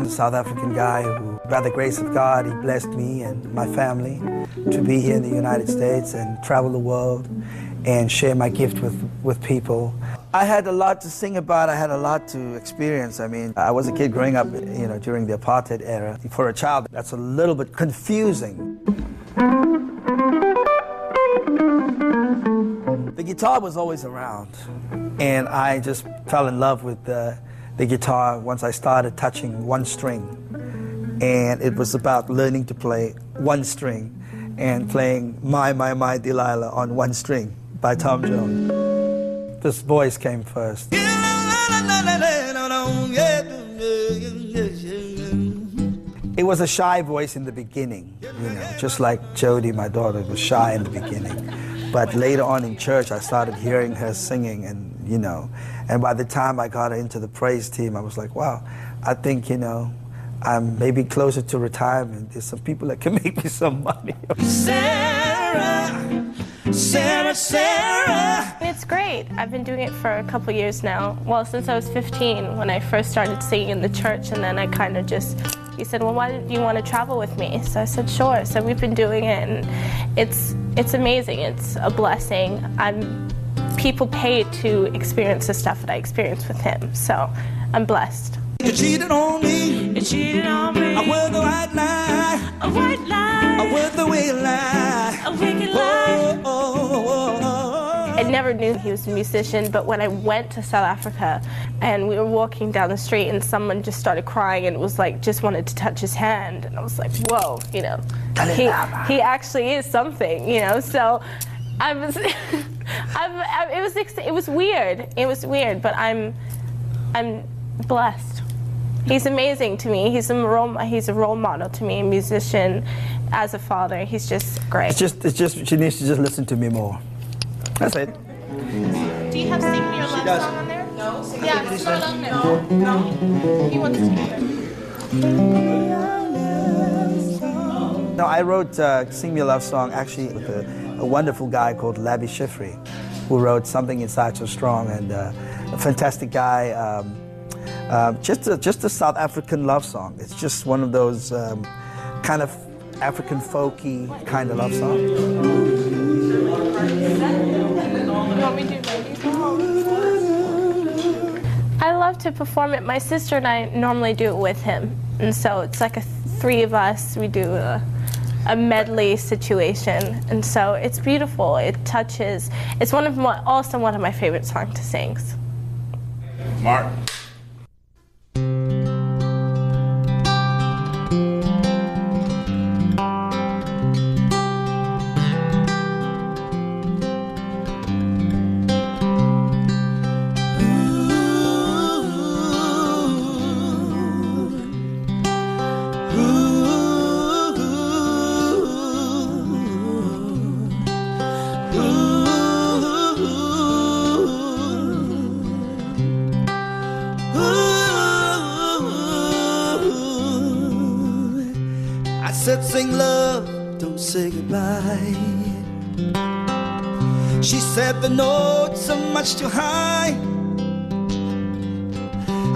I'm a South African guy who, by the grace of God, He blessed me and my family to be here in the United States and travel the world and share my gift with, with people. I had a lot to sing about. I had a lot to experience. I mean, I was a kid growing up, you know, during the apartheid era. For a child, that's a little bit confusing. The guitar was always around, and I just fell in love with the, the guitar once I started touching one string. And it was about learning to play one string and playing My, My, My Delilah on one string by Tom Jones. This voice came first. It was a shy voice in the beginning, you know, just like Jody, my daughter, was shy in the beginning. But later on in church, I started hearing her singing, and you know, and by the time I got into the praise team, I was like, wow, I think you know, I'm maybe closer to retirement. There's some people that can make me some money. Sarah, Sarah, Sarah. It's great. I've been doing it for a couple years now. Well, since I was 15 when I first started singing in the church, and then I kind of just, he said, well, why do you want to travel with me? So I said, sure. So we've been doing it, and it's it's amazing. It's a blessing. I'm people pay to experience the stuff that I experienced with him. So I'm blessed. You cheated on me. You cheated on me. I wear the white lie. A white lie. I wear the wicked lie. A wicked lie. Oh oh, oh, oh, oh, oh. I never knew he was a musician, but when I went to South Africa and we were walking down the street and someone just started crying and was like just wanted to touch his hand and I was like, whoa, you know, he, he actually is something, you know. So I was, I'm, I, it was it was weird. It was weird, but I'm I'm blessed. He's amazing to me. He's a role he's a role model to me, a musician, as a father. He's just great. It's just, it's just, she needs to just listen to me more. That's it. Do you have Sing Me Your Love song on there? No. Yeah, Sing Me Your Love now. No. He wants to sing it. No, I wrote uh, Sing Me a Love Song actually with a, a wonderful guy called Labi Siffre, who wrote Something Inside So Strong, and uh, a fantastic guy. Um, uh, just, a, just a South African love song. It's just one of those um, kind of African folky kind of love Randy's I love to perform it. My sister and I normally do it with him. And so it's like a three of us. We do a, a medley situation. And so it's beautiful. It touches. It's one of my, also one of my favorite songs to sing. Mark. Much too high.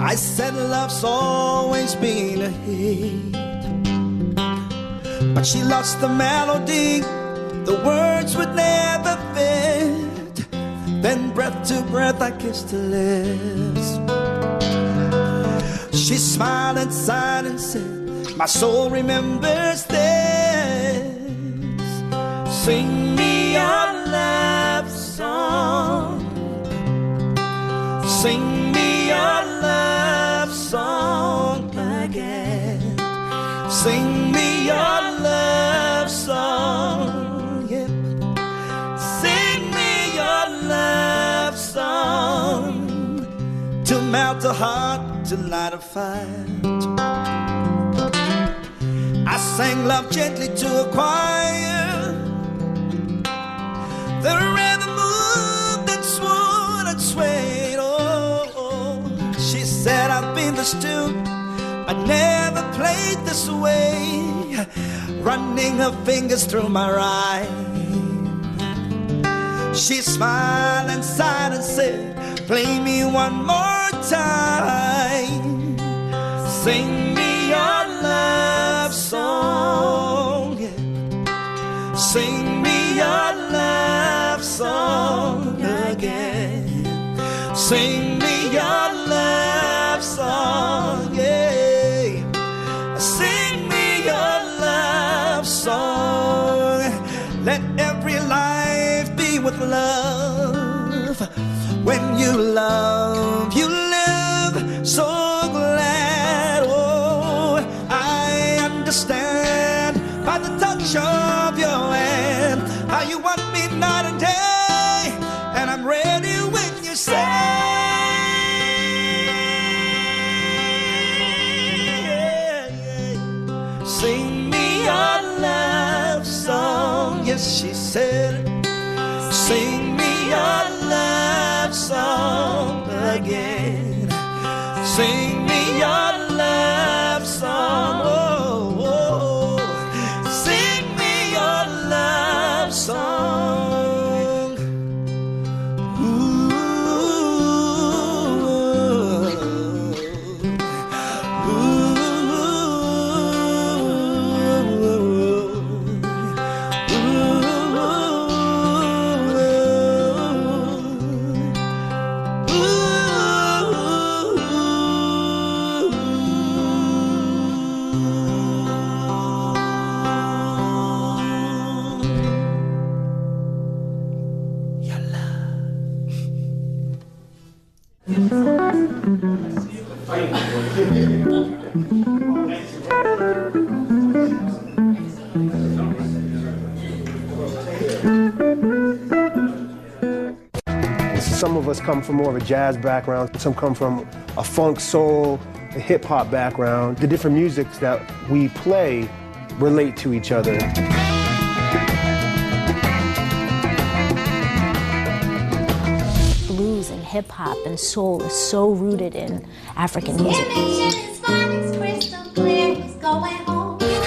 I said, love's always been a hit. But she lost the melody, the words would never fit. Then, breath to breath, I kissed her lips. She smiled and sighed and said, My soul remembers this. Sing me your Your love song again. Sing me your love song. Yep. Sing me your love song to melt a heart, to light a fire. I sang love gently to a choir. The the student, but never played. this way, running her fingers through my rhyme. She smiled and sighed and said, Play me one more time. Sing me your love song. Sing me your love song again. Sing me your love song, yeah. Sing me your love song. Let every life be with love. When you love, you live so Some of us come from more of a jazz background, some come from a funk soul, a hip hop background. The different musics that we play relate to each other. blues and hip hop and soul is so rooted in African music.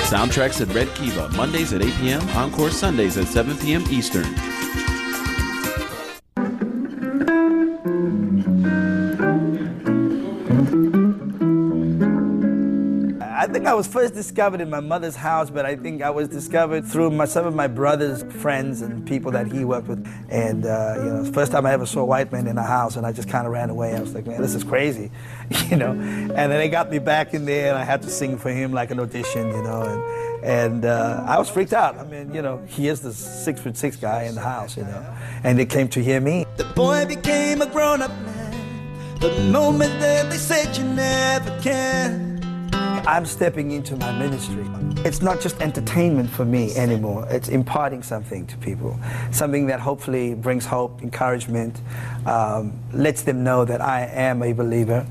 Soundtracks at Red Kiva, Mondays at 8 p.m., Encore Sundays at 7 p.m. Eastern. I was first discovered in my mother's house, but I think I was discovered through my, some of my brother's friends and people that he worked with. And uh, you know, first time I ever saw a white man in a house, and I just kind of ran away. I was like, man, this is crazy, you know. And then they got me back in there, and I had to sing for him like an audition, you know. And and uh, I was freaked out. I mean, you know, he is the six foot six guy in the house, you know. And they came to hear me. The boy became a grown up man. The moment that they said you never can. I'm stepping into my ministry. It's not just entertainment for me anymore. It's imparting something to people, something that hopefully brings hope, encouragement, um, lets them know that I am a believer,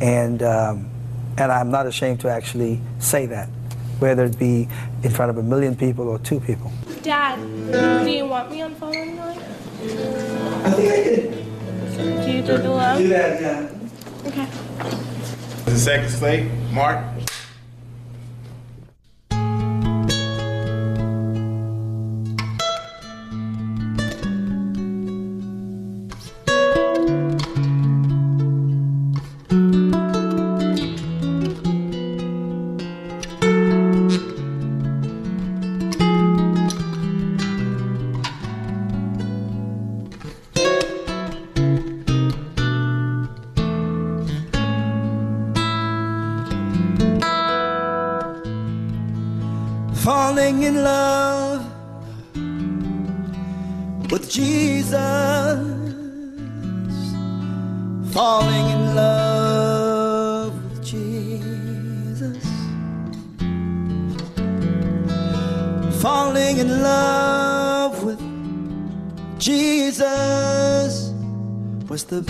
and um, and I'm not ashamed to actually say that, whether it be in front of a million people or two people. Dad, do you want me on phone annoying? I think I did. Do you do the love? Do that, yeah. Okay. The second slate, Mark.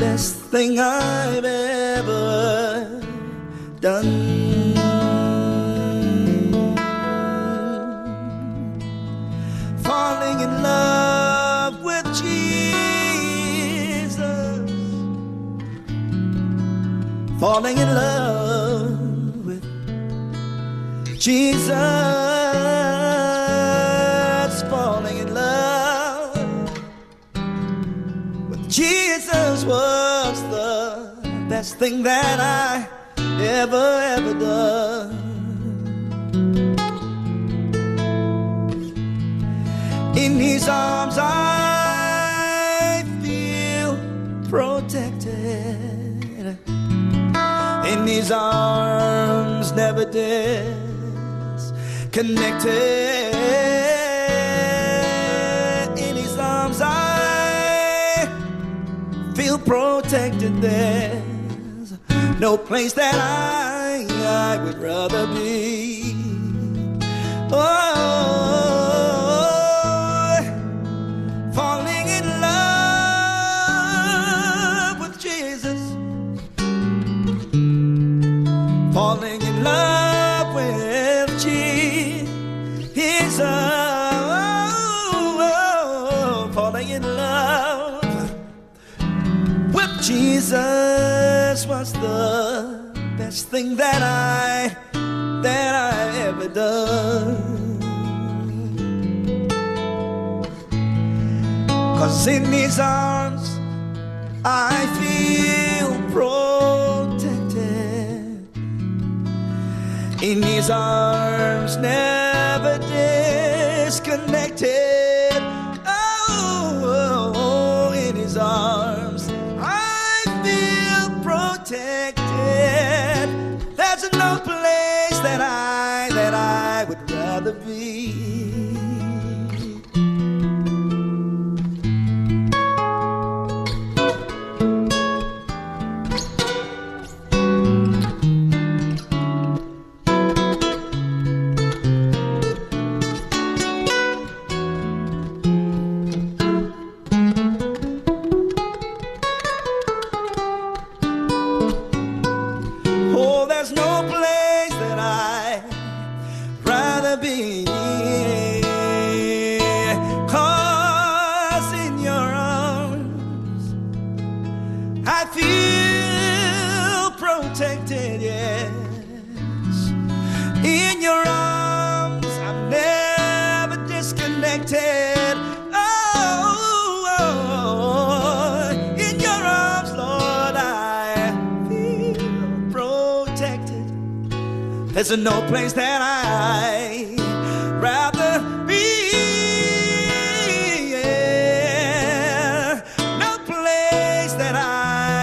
Best thing I've ever done. falling in love with Jesus, falling in love with Jesus, best thing that I ever, ever done. In his arms I feel protected. In his arms never disconnected. In his arms I feel protected. There's no place that I, I would rather be. Oh, falling in love with Jesus, falling in love with Jesus, oh, falling in love with Jesus was the best thing that I that I ever done. Cause in his arms I feel protected. In his arms never disconnected.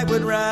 Would rather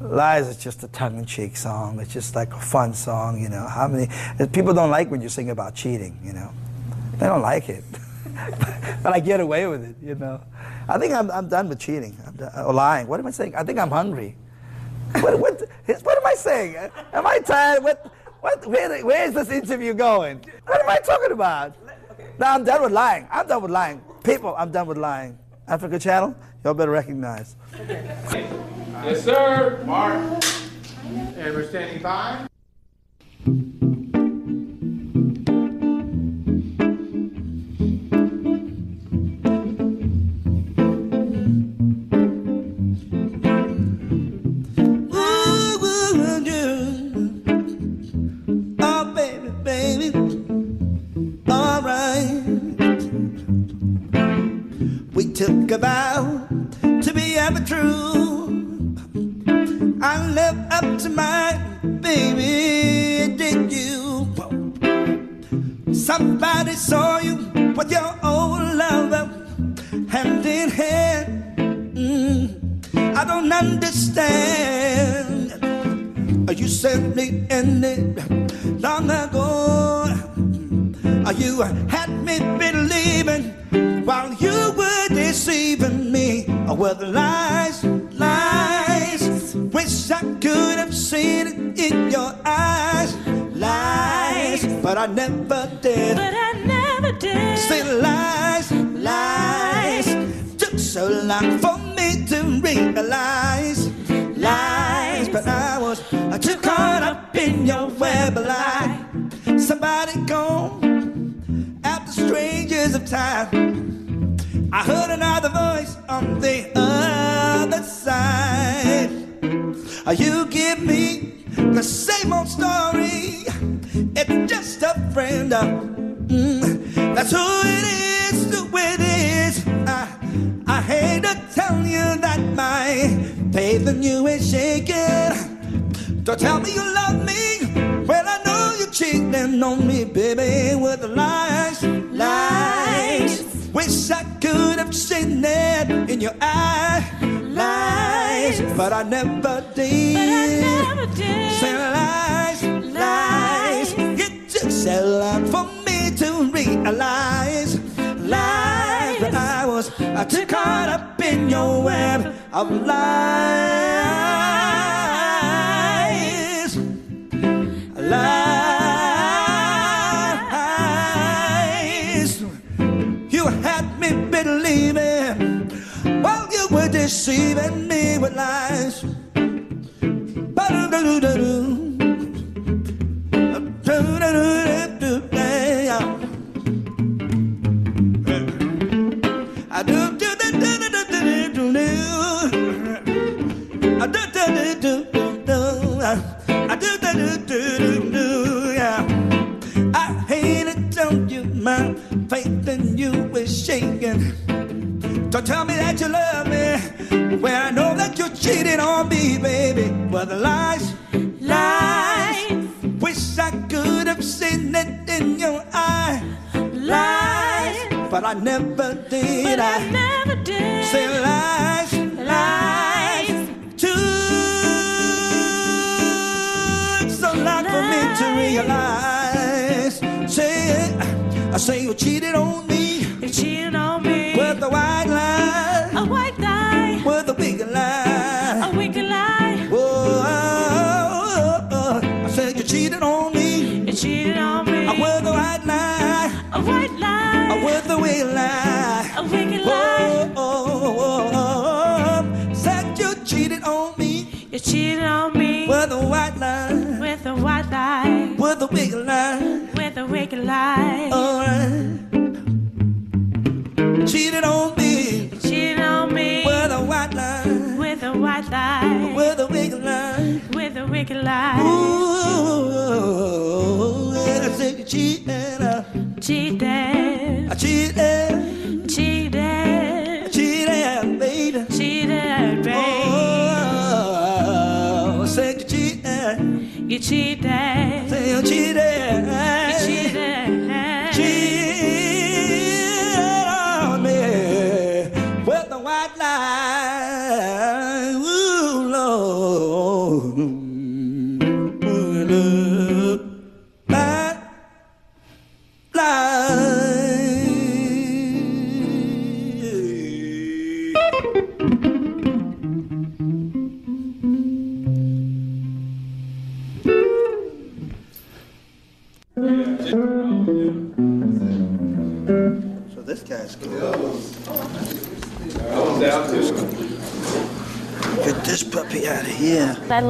Lies is just a tongue-in-cheek song. It's just like a fun song, you know. How many people don't like when you sing about cheating, you know? They don't like it, but I get away with it, you know. I think I'm, I'm done with cheating I'm done, uh, or lying. What am I saying? I think I'm hungry. What, what, what am I saying? Am I tired? What, what, where, where is this interview going? What am I talking about? No, I'm done with lying. I'm done with lying. People, I'm done with lying. Africa Channel, Y'all better recognize. Yes, sir. Mark. And we're standing by. took about baby, did you? Somebody saw you with your old lover, hand in hand. Mm, I don't understand. You sent me in it long ago. You had me believing while you were deceiving me with lies, lies. Wish I could have seen it in your eyes, lies, but I never did. But I never did. Say lies, lies. Took so long for me to realize lies, but I was too caught up in your web of lie. Somebody gone after strangers of time. I heard another voice on the other side. Are you give me the same old story. It's just a friend. Mm, that's who it is, who it is. I, I hate to tell you that my faith in you is shaken. Don't tell me you love me when I know you're cheating on me, baby, with lies, lies. Wish I could have seen it in your eyes, lies, but I never did. But I never did. Say lies, lies. It took so long for me to realize lies, but I was uh, too caught up in your web of lies, lies. Had me believing while you were deceiving me with lies. Ba-do-do-do-do. Don't tell me that you love me when I know that you're cheating on me, baby. Well, the lies, lies. Wish I could have seen it in your eye, lies. But I never did. But I I never did. say lies, lies. Too so long for me to realize. Say it. I say you cheated on Cheated on me cheated on me. with a white lie, with a white lie. with a big lie. with a wicked lie. Ooh, I said you cheated, uh, Cheated.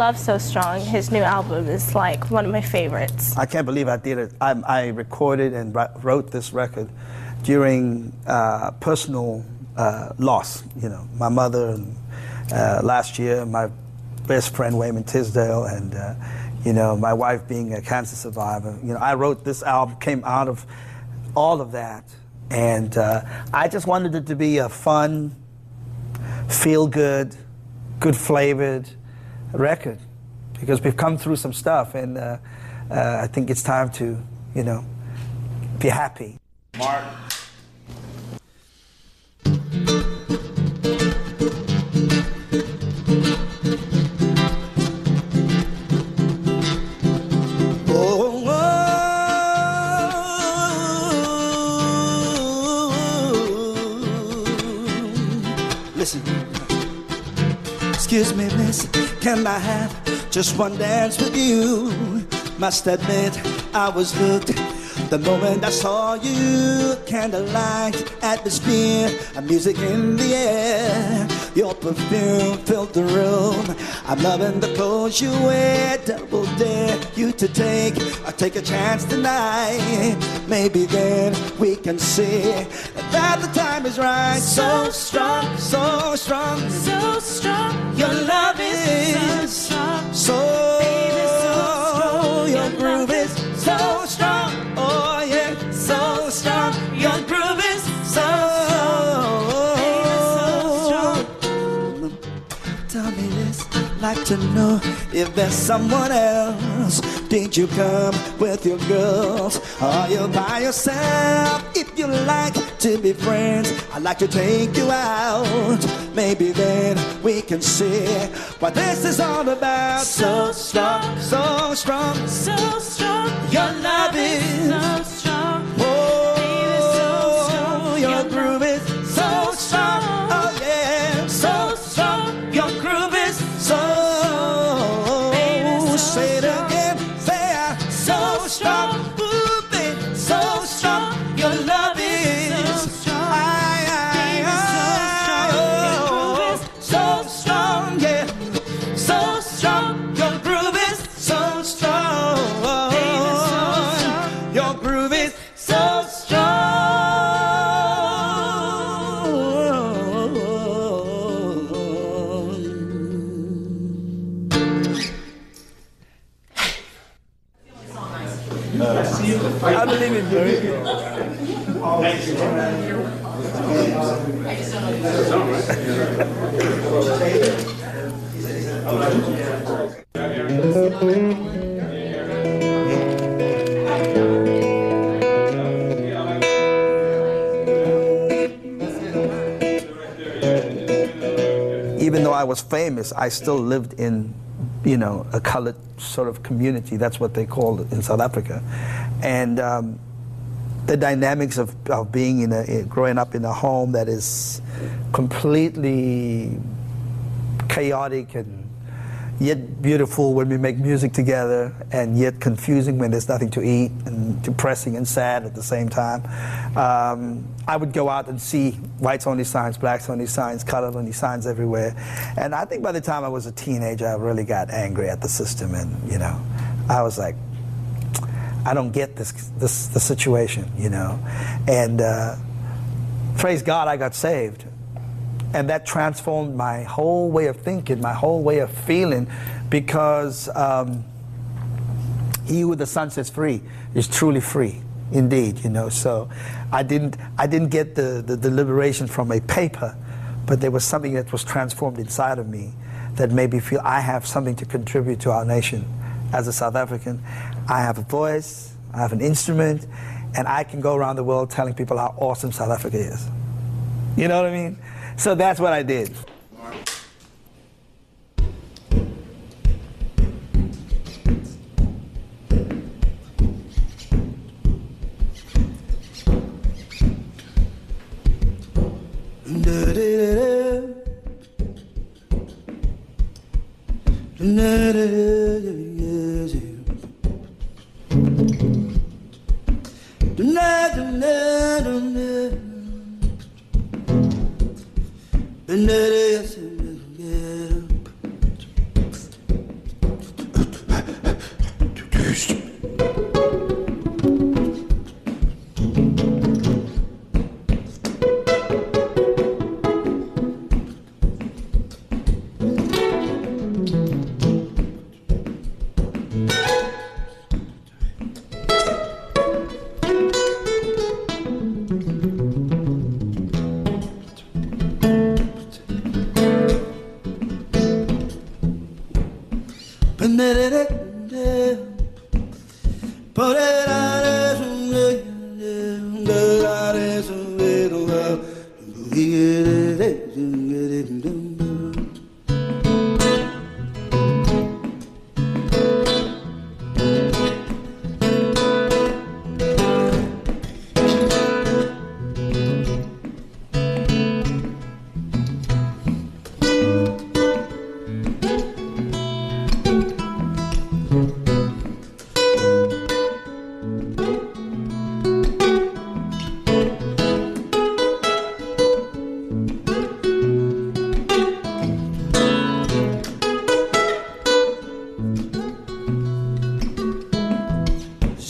Love So Strong. His new album is like one of my favorites. I can't believe I did it. I, I recorded and wrote this record during uh, personal uh, loss. You know, my mother and, uh, last year, my best friend Wayman Tisdale, and uh, you know, my wife being a cancer survivor. You know, I wrote this album came out of all of that, And uh, I just wanted it to be a fun, feel good, good flavored record because we've come through some stuff and uh, uh, I think it's time to, you know, be happy. Mark. Oh, oh. Listen. Excuse me, miss. Can I have just one dance with you? Must admit, I was hooked. The moment I saw you, candlelight, atmosphere, music in the air. Your perfume filled the room. I'm loving the clothes you wear. Double dare you to take, I take a chance tonight. Maybe then we can see that the time is right. So strong, so strong, So strong, your love is so strong. so, Baby, so strong. your Your groove is so strong. Oh yeah, so strong. Like to know if there's someone else. Did you come with your girls? Are you by yourself? If you like to be friends, I'd like to take you out. Maybe then we can see what this is all about. So strong, so strong. So strong, Your love is so famous, I still lived in, you know, a colored sort of community. That's what they call it in South Africa, and um, the dynamics of, of being in a growing up in a home that is completely chaotic and yet beautiful when we make music together, and yet confusing when there's nothing to eat, and depressing and sad at the same time. Um, I would go out and see whites only signs, blacks only signs, colored only signs everywhere. And I think by the time I was a teenager, I really got angry at the system, and you know, I was like, I don't get this, this the situation, you know. And uh, praise God, I got saved. And that transformed my whole way of thinking, my whole way of feeling, because um, he who the Son sets free is truly free, indeed. You know, so I didn't, I didn't get the, the, the liberation from a paper, but there was something that was transformed inside of me that made me feel I have something to contribute to our nation. As a South African, I have a voice, I have an instrument, and I can go around the world telling people how awesome South Africa is. You know what I mean? So that's what I did. da da da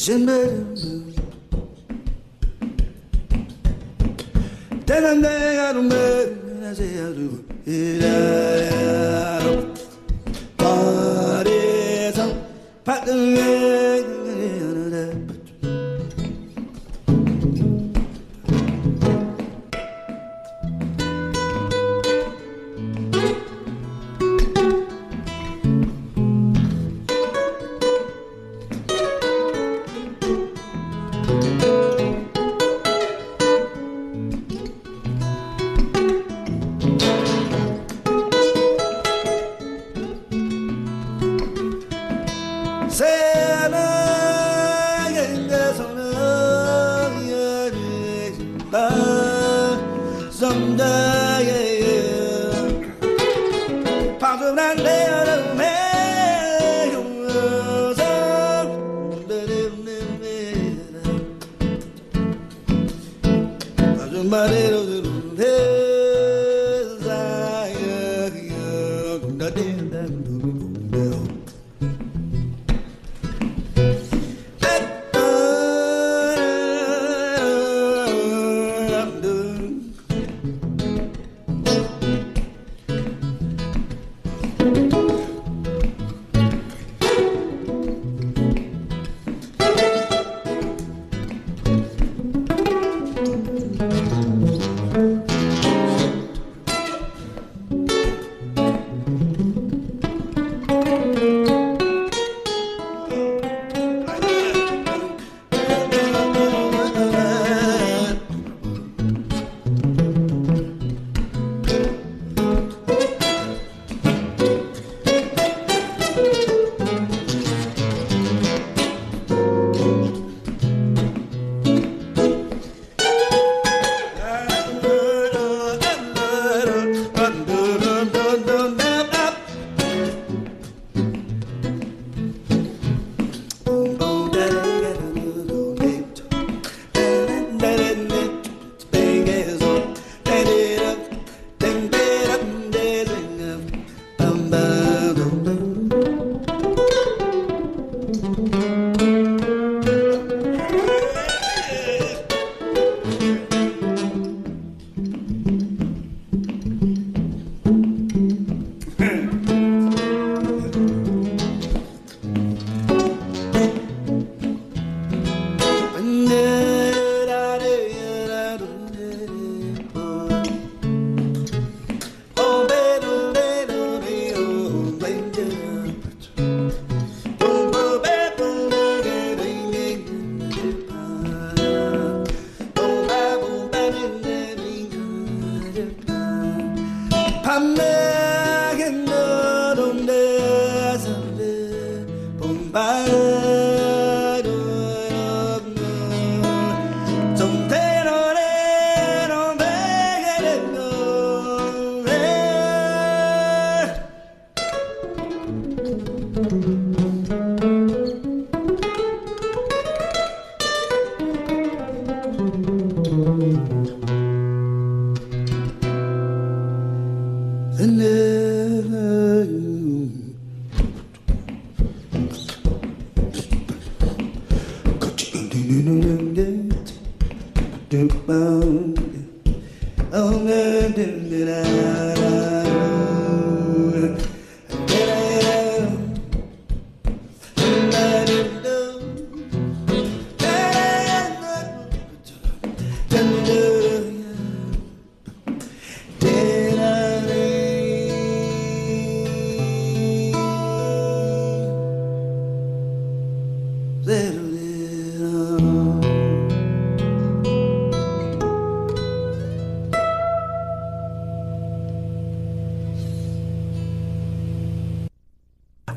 Then I'm there, I don't matter, I say I do.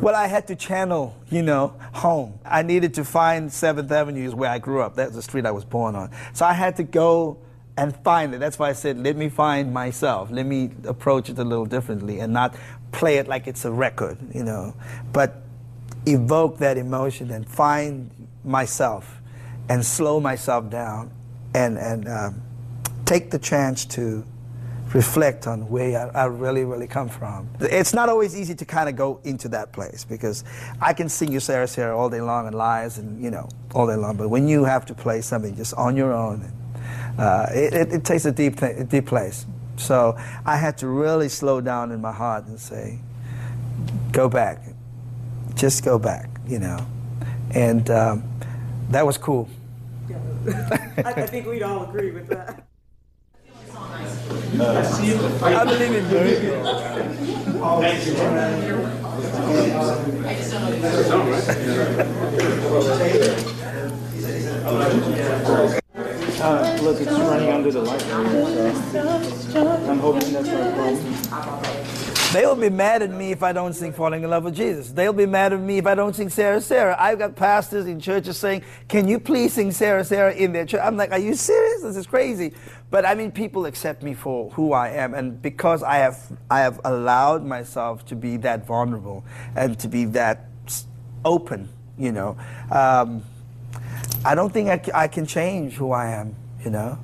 Well, I had to channel, you know, home. I needed to find Seventh Avenue is where I grew up. That's the street I was born on. So I had to go and find it. That's why I said, let me find myself. Let me approach it a little differently and not play it like it's a record, you know, but evoke that emotion and find myself and slow myself down and, and um, take the chance to reflect on where I, I really, really come from. It's not always easy to kind of go into that place because I can sing you Sarah Sarah all day long and lies and, you know, all day long. But when you have to play something just on your own, uh, it, it, it takes a deep, th- a deep place. So I had to really slow down in my heart and say, go back. Just go back, you know. And um, that was cool. I, I think we'd all agree with that. I believe in you. Uh, look, it's running under the light. So I'm hoping that's not a problem. They'll be mad at me if I don't sing Falling in Love with Jesus. They'll be mad at me if I don't sing Sarah Sarah. I've got pastors in churches saying, Can you please sing Sarah Sarah in their church? I'm like, Are you serious? This is crazy. But I mean, people accept me for who I am. And because I have, I have allowed myself to be that vulnerable and to be that open, you know, um, I don't think I, I can change who I am, you know.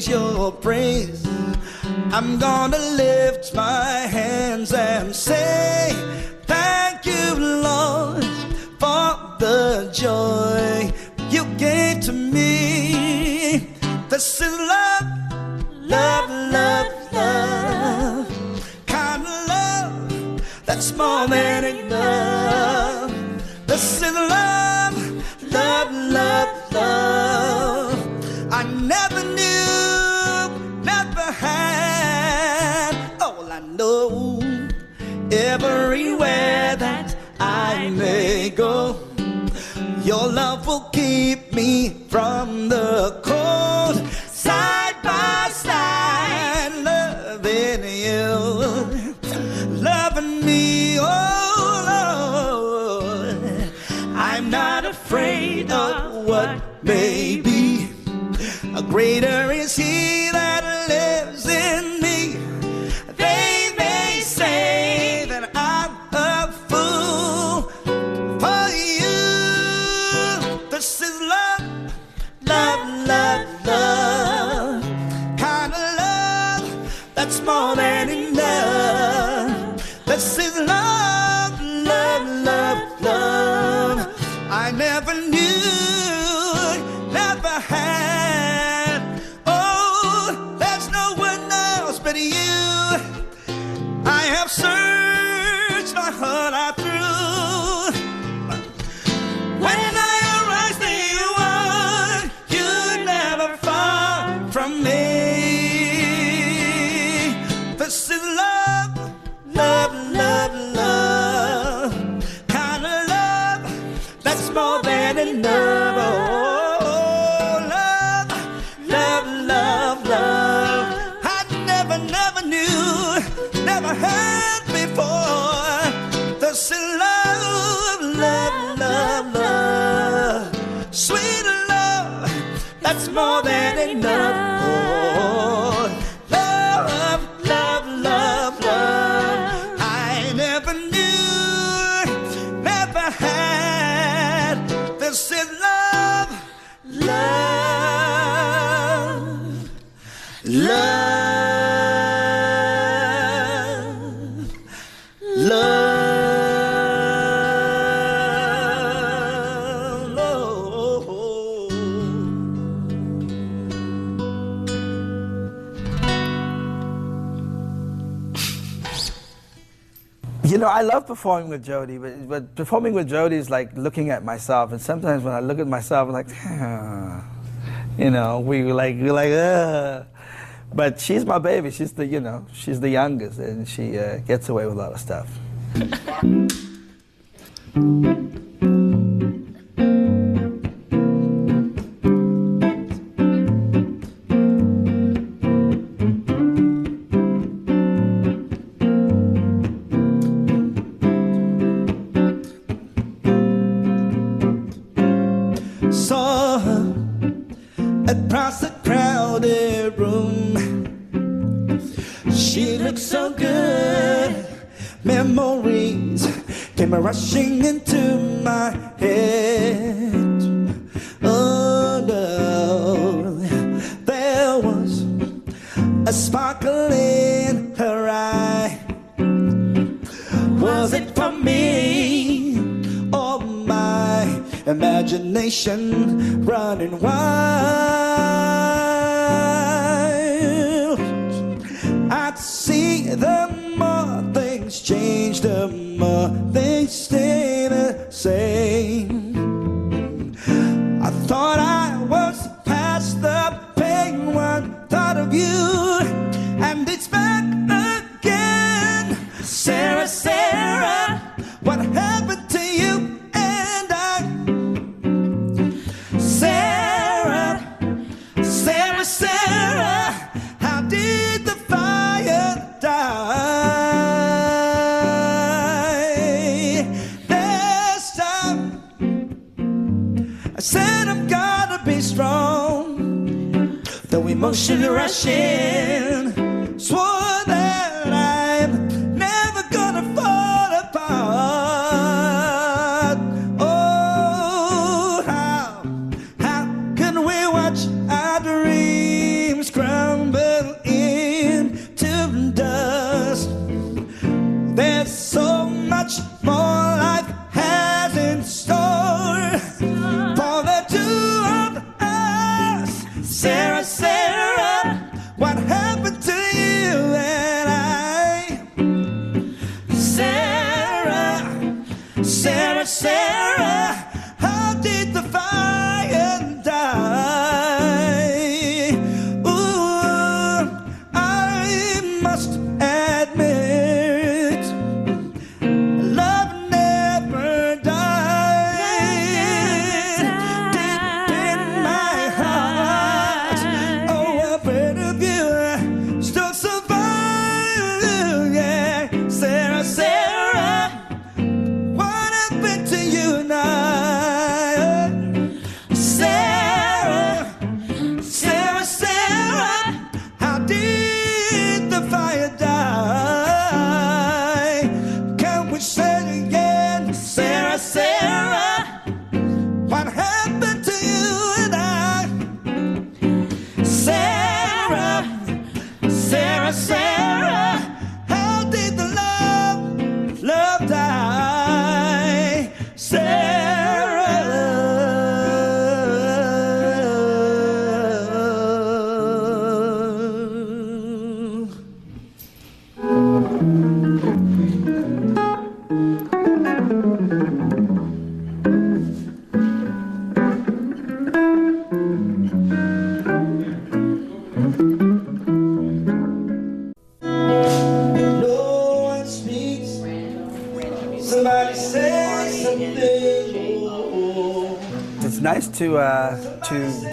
Sings your praise. I'm gonna lift my hands and say, Thank you, Lord, for the joy you gave to me. This is love, love, love, love. Kind of love that's more than enough. This is love, love, love, everywhere that I may go, your love will keep me from the cold. Side by side, loving you loving me, oh Lord. I'm not afraid of what may be. A greater is He This is love, love, love, I love performing with Jody, but, but performing with Jody is like looking at myself. And sometimes when I look at myself, I'm like, you know, we were like, we're like, Ugh. But she's my baby. She's the, you know, she's the youngest, and she uh, gets away with a lot of stuff. emotion rushing,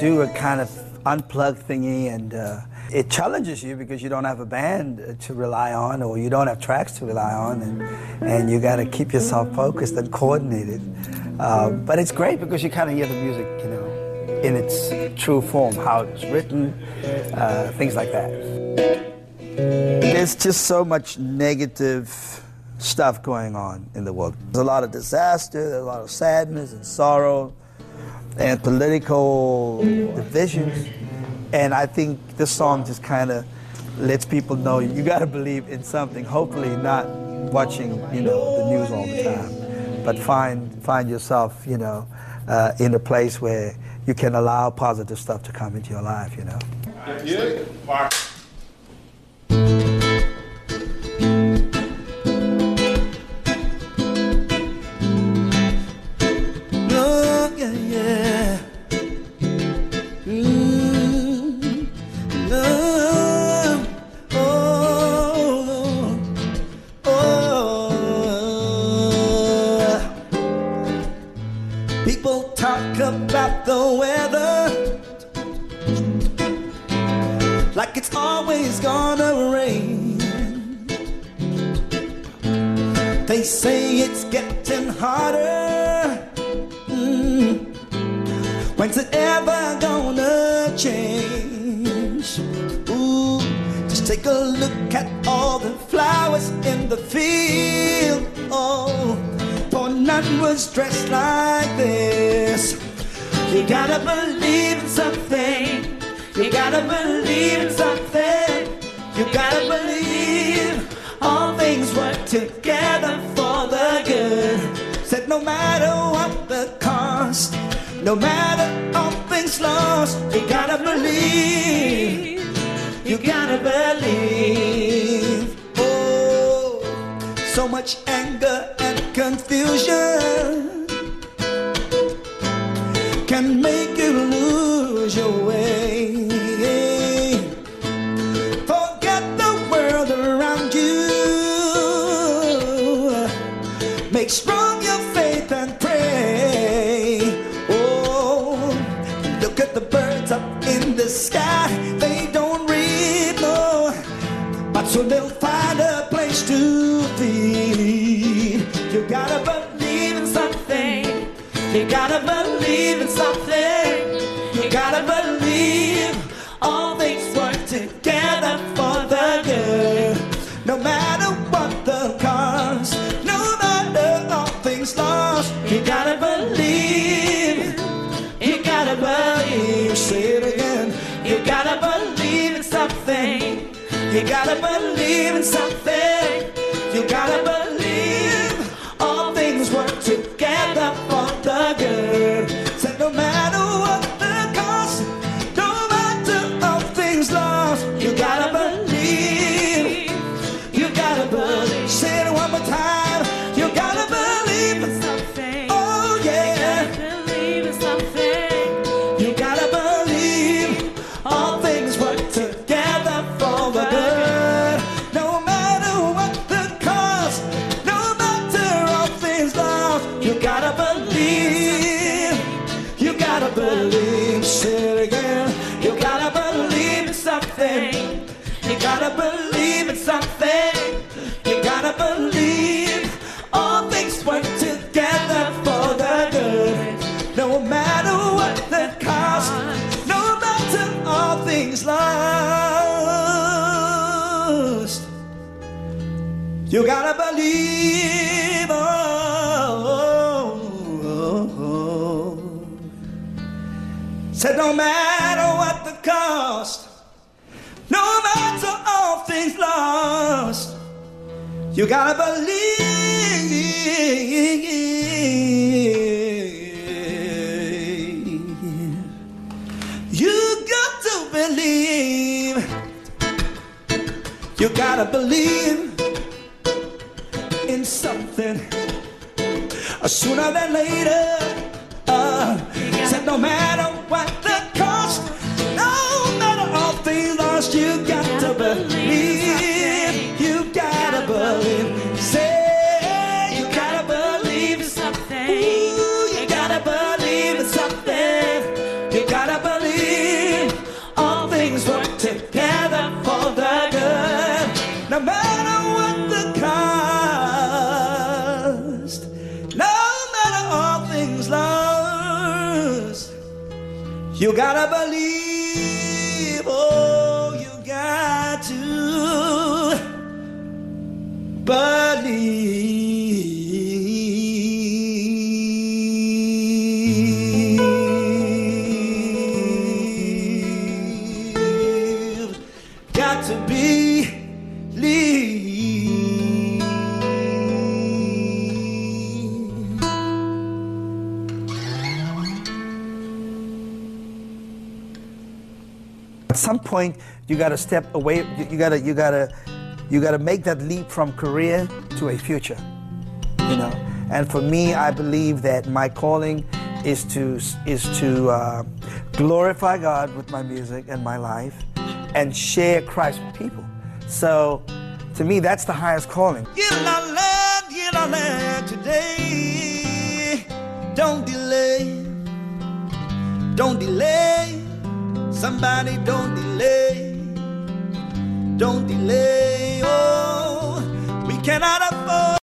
do a kind of unplugged thingy, and uh, it challenges you because you don't have a band to rely on, or you don't have tracks to rely on, and and you got to keep yourself focused and coordinated. Uh, but it's great because you kind of hear the music, you know, in its true form, how it's written, uh, things like that. There's just so much negative stuff going on in the world. There's a lot of disaster, there's a lot of sadness and sorrow and political divisions. And I think this song just kind of lets people know you got to believe in something. Hopefully, not watching you know the news all the time, but find find yourself you know uh, in a place where you can allow positive stuff to come into your life. You know. Anger and confusion can make you believe in something. You gotta believe all things work together for the good. No matter what the cost, no matter all things lost, you gotta believe. You gotta believe. Say it again. You gotta believe in something. You gotta believe in something. You gotta believe gotta believe in something. You gotta believe all things work together for the good. No matter what the cost, no matter all things lost. You gotta believe. Oh, oh, oh. oh. Said no matter you gotta believe. You got to believe. You gotta believe in something. Sooner than later, uh, said no matter you gotta believe. Point, you got to step away. You, you gotta, you gotta, you gotta make that leap from career to a future. You know, and for me, I believe that my calling is to is to uh, glorify God with my music and my life, and share Christ with people. So, to me, that's the highest calling. Get our land, get our land today. Don't delay, don't delay. Somebody don't delay, don't delay. Oh, we cannot afford.